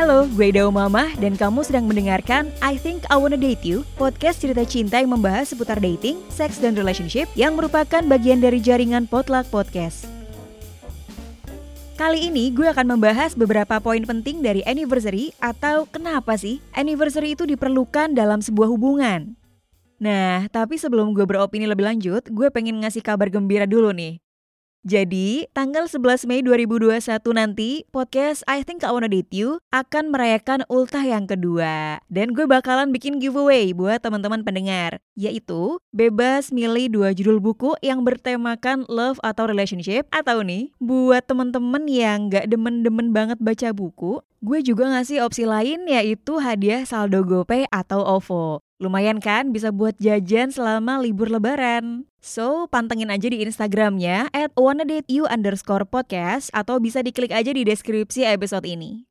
Halo, gue Dao Mama dan kamu sedang mendengarkan I Think I Wanna Date You, podcast cerita cinta yang membahas seputar dating, seks, dan relationship yang merupakan bagian dari jaringan Potluck Podcast. Kali ini gue akan membahas beberapa poin penting dari anniversary atau kenapa sih anniversary itu diperlukan dalam sebuah hubungan. Nah, tapi sebelum gue beropini lebih lanjut, gue pengen ngasih kabar gembira dulu nih. Jadi, tanggal 11 Mei 2021 nanti, podcast I Think I Wanna Date You akan merayakan ultah yang kedua. Dan gue bakalan bikin giveaway buat teman-teman pendengar, yaitu bebas milih dua judul buku yang bertemakan love atau relationship. Atau nih, buat teman-teman yang gak demen-demen banget baca buku, gue juga ngasih opsi lain yaitu hadiah saldo GoPay atau OVO. Lumayan kan bisa buat jajan selama libur lebaran. So, pantengin aja di Instagramnya at wannadateyou underscore podcast atau bisa diklik aja di deskripsi episode ini.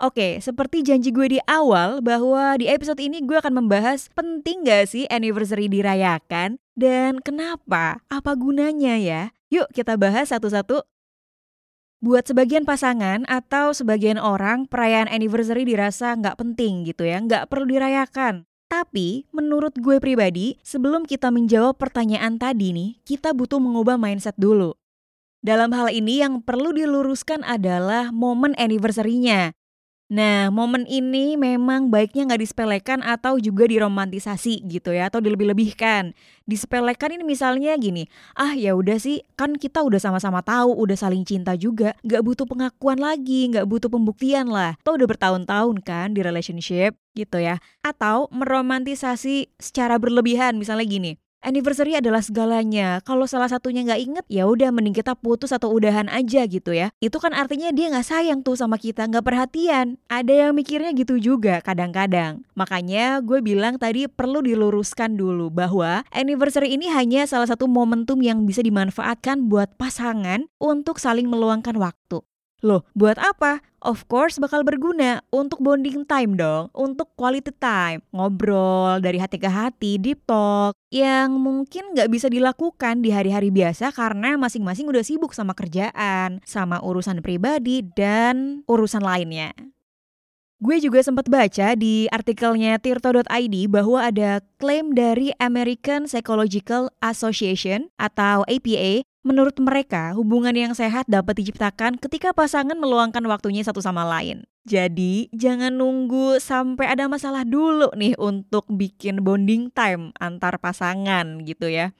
Oke, seperti janji gue di awal bahwa di episode ini gue akan membahas penting gak sih anniversary dirayakan dan kenapa, apa gunanya ya. Yuk kita bahas satu-satu. Buat sebagian pasangan atau sebagian orang, perayaan anniversary dirasa nggak penting gitu ya, nggak perlu dirayakan. Tapi menurut gue pribadi, sebelum kita menjawab pertanyaan tadi nih, kita butuh mengubah mindset dulu. Dalam hal ini yang perlu diluruskan adalah momen anniversary-nya. Nah, momen ini memang baiknya nggak disepelekan atau juga diromantisasi gitu ya, atau dilebih-lebihkan. Disepelekan ini misalnya gini, ah ya udah sih, kan kita udah sama-sama tahu, udah saling cinta juga, nggak butuh pengakuan lagi, nggak butuh pembuktian lah. Atau udah bertahun-tahun kan di relationship gitu ya. Atau meromantisasi secara berlebihan, misalnya gini, Anniversary adalah segalanya. Kalau salah satunya nggak inget, ya udah mending kita putus atau udahan aja gitu ya. Itu kan artinya dia nggak sayang tuh sama kita, nggak perhatian. Ada yang mikirnya gitu juga kadang-kadang. Makanya gue bilang tadi perlu diluruskan dulu bahwa anniversary ini hanya salah satu momentum yang bisa dimanfaatkan buat pasangan untuk saling meluangkan waktu. Loh, buat apa? Of course bakal berguna untuk bonding time dong, untuk quality time, ngobrol dari hati ke hati, deep talk, yang mungkin nggak bisa dilakukan di hari-hari biasa karena masing-masing udah sibuk sama kerjaan, sama urusan pribadi, dan urusan lainnya. Gue juga sempat baca di artikelnya tirto.id bahwa ada klaim dari American Psychological Association atau APA Menurut mereka, hubungan yang sehat dapat diciptakan ketika pasangan meluangkan waktunya satu sama lain. Jadi, jangan nunggu sampai ada masalah dulu nih untuk bikin bonding time antar pasangan gitu ya.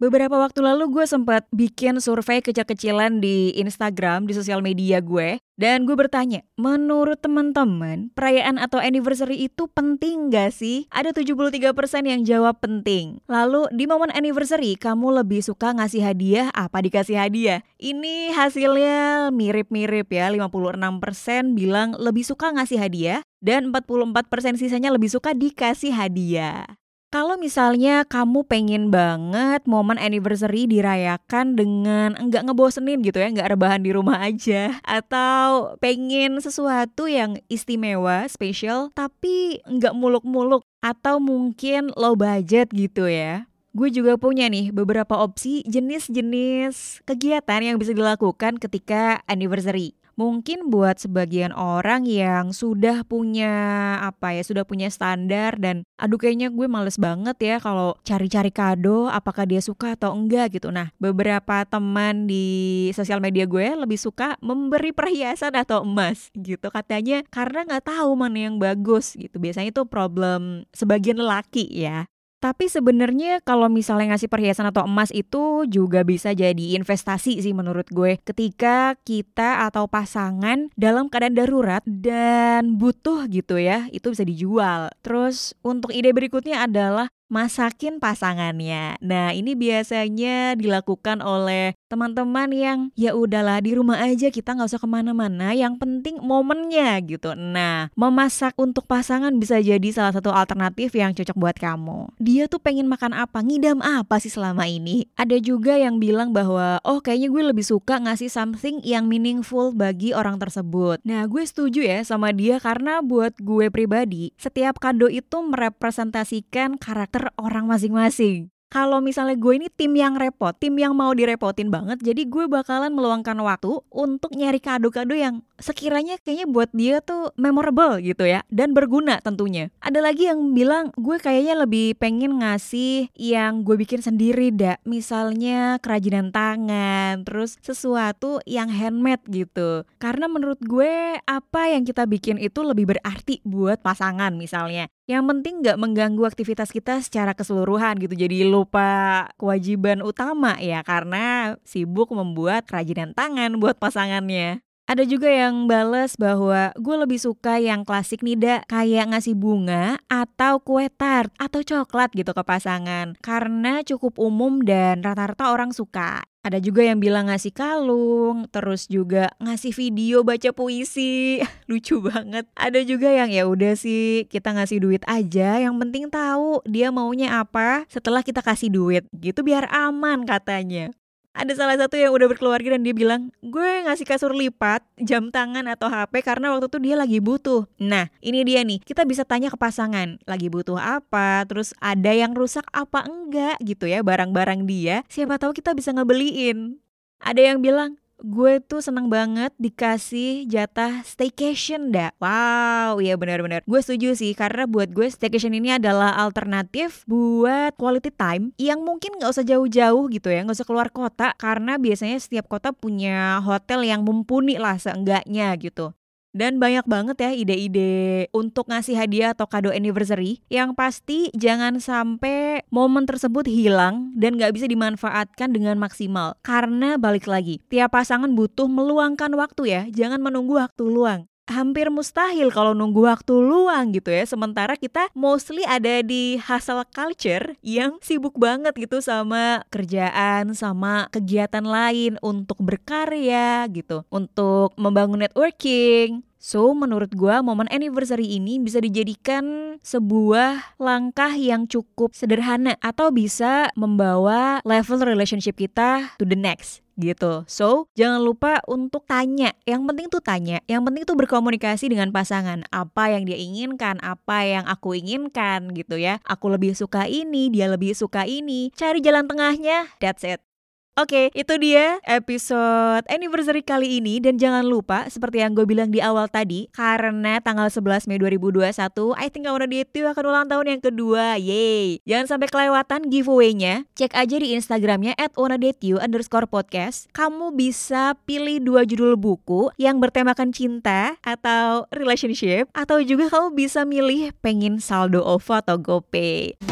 Beberapa waktu lalu gue sempat bikin survei kecil-kecilan di Instagram, di sosial media gue. Dan gue bertanya, menurut teman-teman, perayaan atau anniversary itu penting gak sih? Ada 73% yang jawab penting. Lalu di momen anniversary, kamu lebih suka ngasih hadiah apa dikasih hadiah? Ini hasilnya mirip-mirip ya, 56% bilang lebih suka ngasih hadiah dan 44% sisanya lebih suka dikasih hadiah. Kalau misalnya kamu pengen banget momen anniversary dirayakan dengan enggak ngebosenin gitu ya, enggak rebahan di rumah aja atau pengen sesuatu yang istimewa, spesial tapi enggak muluk-muluk atau mungkin low budget gitu ya. Gue juga punya nih beberapa opsi jenis-jenis kegiatan yang bisa dilakukan ketika anniversary. Mungkin buat sebagian orang yang sudah punya apa ya, sudah punya standar dan aduh kayaknya gue males banget ya kalau cari-cari kado apakah dia suka atau enggak gitu. Nah, beberapa teman di sosial media gue lebih suka memberi perhiasan atau emas gitu katanya karena nggak tahu mana yang bagus gitu. Biasanya itu problem sebagian lelaki ya. Tapi sebenarnya kalau misalnya ngasih perhiasan atau emas itu juga bisa jadi investasi sih menurut gue. Ketika kita atau pasangan dalam keadaan darurat dan butuh gitu ya, itu bisa dijual. Terus untuk ide berikutnya adalah masakin pasangannya. Nah, ini biasanya dilakukan oleh teman-teman yang ya udahlah di rumah aja kita nggak usah ke mana-mana. Yang penting momennya gitu. Nah, memasak untuk pasangan bisa jadi salah satu alternatif yang cocok buat kamu. Dia tuh pengen makan apa, ngidam apa sih selama ini? Ada juga yang bilang bahwa oh kayaknya gue lebih suka ngasih something yang meaningful bagi orang tersebut. Nah, gue setuju ya sama dia karena buat gue pribadi, setiap kado itu merepresentasikan karakter karakter orang masing-masing. Kalau misalnya gue ini tim yang repot, tim yang mau direpotin banget, jadi gue bakalan meluangkan waktu untuk nyari kado-kado yang sekiranya kayaknya buat dia tuh memorable gitu ya dan berguna tentunya. Ada lagi yang bilang gue kayaknya lebih pengen ngasih yang gue bikin sendiri dak. Misalnya kerajinan tangan, terus sesuatu yang handmade gitu. Karena menurut gue apa yang kita bikin itu lebih berarti buat pasangan misalnya. Yang penting nggak mengganggu aktivitas kita secara keseluruhan gitu. Jadi lupa kewajiban utama ya karena sibuk membuat kerajinan tangan buat pasangannya. Ada juga yang bales bahwa gue lebih suka yang klasik nih dak kayak ngasih bunga atau kue tart atau coklat gitu ke pasangan karena cukup umum dan rata-rata orang suka. Ada juga yang bilang ngasih kalung, terus juga ngasih video baca puisi. Lucu banget. Ada juga yang ya udah sih, kita ngasih duit aja, yang penting tahu dia maunya apa setelah kita kasih duit. Gitu biar aman katanya ada salah satu yang udah berkeluarga dan dia bilang, gue ngasih kasur lipat, jam tangan atau HP karena waktu itu dia lagi butuh. Nah, ini dia nih, kita bisa tanya ke pasangan, lagi butuh apa, terus ada yang rusak apa enggak gitu ya barang-barang dia, siapa tahu kita bisa ngebeliin. Ada yang bilang, gue tuh seneng banget dikasih jatah staycation dah. Wow, iya benar-benar. Gue setuju sih karena buat gue staycation ini adalah alternatif buat quality time yang mungkin nggak usah jauh-jauh gitu ya, nggak usah keluar kota karena biasanya setiap kota punya hotel yang mumpuni lah seenggaknya gitu. Dan banyak banget ya ide-ide untuk ngasih hadiah atau kado anniversary yang pasti jangan sampai momen tersebut hilang dan gak bisa dimanfaatkan dengan maksimal. Karena balik lagi, tiap pasangan butuh meluangkan waktu ya, jangan menunggu waktu luang hampir mustahil kalau nunggu waktu luang gitu ya. Sementara kita mostly ada di hustle culture yang sibuk banget gitu sama kerjaan, sama kegiatan lain untuk berkarya gitu, untuk membangun networking, So, menurut gue momen anniversary ini bisa dijadikan sebuah langkah yang cukup sederhana atau bisa membawa level relationship kita to the next gitu. So, jangan lupa untuk tanya. Yang penting tuh tanya. Yang penting tuh berkomunikasi dengan pasangan. Apa yang dia inginkan, apa yang aku inginkan gitu ya. Aku lebih suka ini, dia lebih suka ini. Cari jalan tengahnya, that's it. Oke, itu dia episode anniversary kali ini dan jangan lupa seperti yang gue bilang di awal tadi karena tanggal 11 Mei 2021 I think I wanna date you akan ulang tahun yang kedua. Yeay. Jangan sampai kelewatan giveaway-nya. Cek aja di Instagramnya at underscore podcast. Kamu bisa pilih dua judul buku yang bertemakan cinta atau relationship atau juga kamu bisa milih pengen saldo OVO atau GoPay.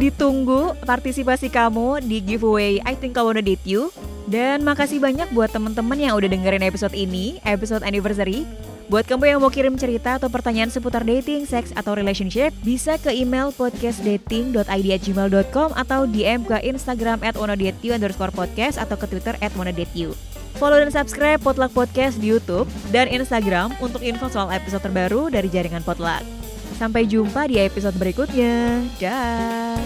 Ditunggu partisipasi kamu di giveaway I Think I Wanna Date You. Dan makasih banyak buat temen-temen yang udah dengerin episode ini, episode anniversary. Buat kamu yang mau kirim cerita atau pertanyaan seputar dating, seks, atau relationship, bisa ke email podcastdating.id@gmail.com atau DM ke Instagram at underscore podcast atau ke Twitter at Follow dan subscribe Potluck Podcast di Youtube dan Instagram untuk info soal episode terbaru dari jaringan Potluck. Sampai jumpa di episode berikutnya. Dah.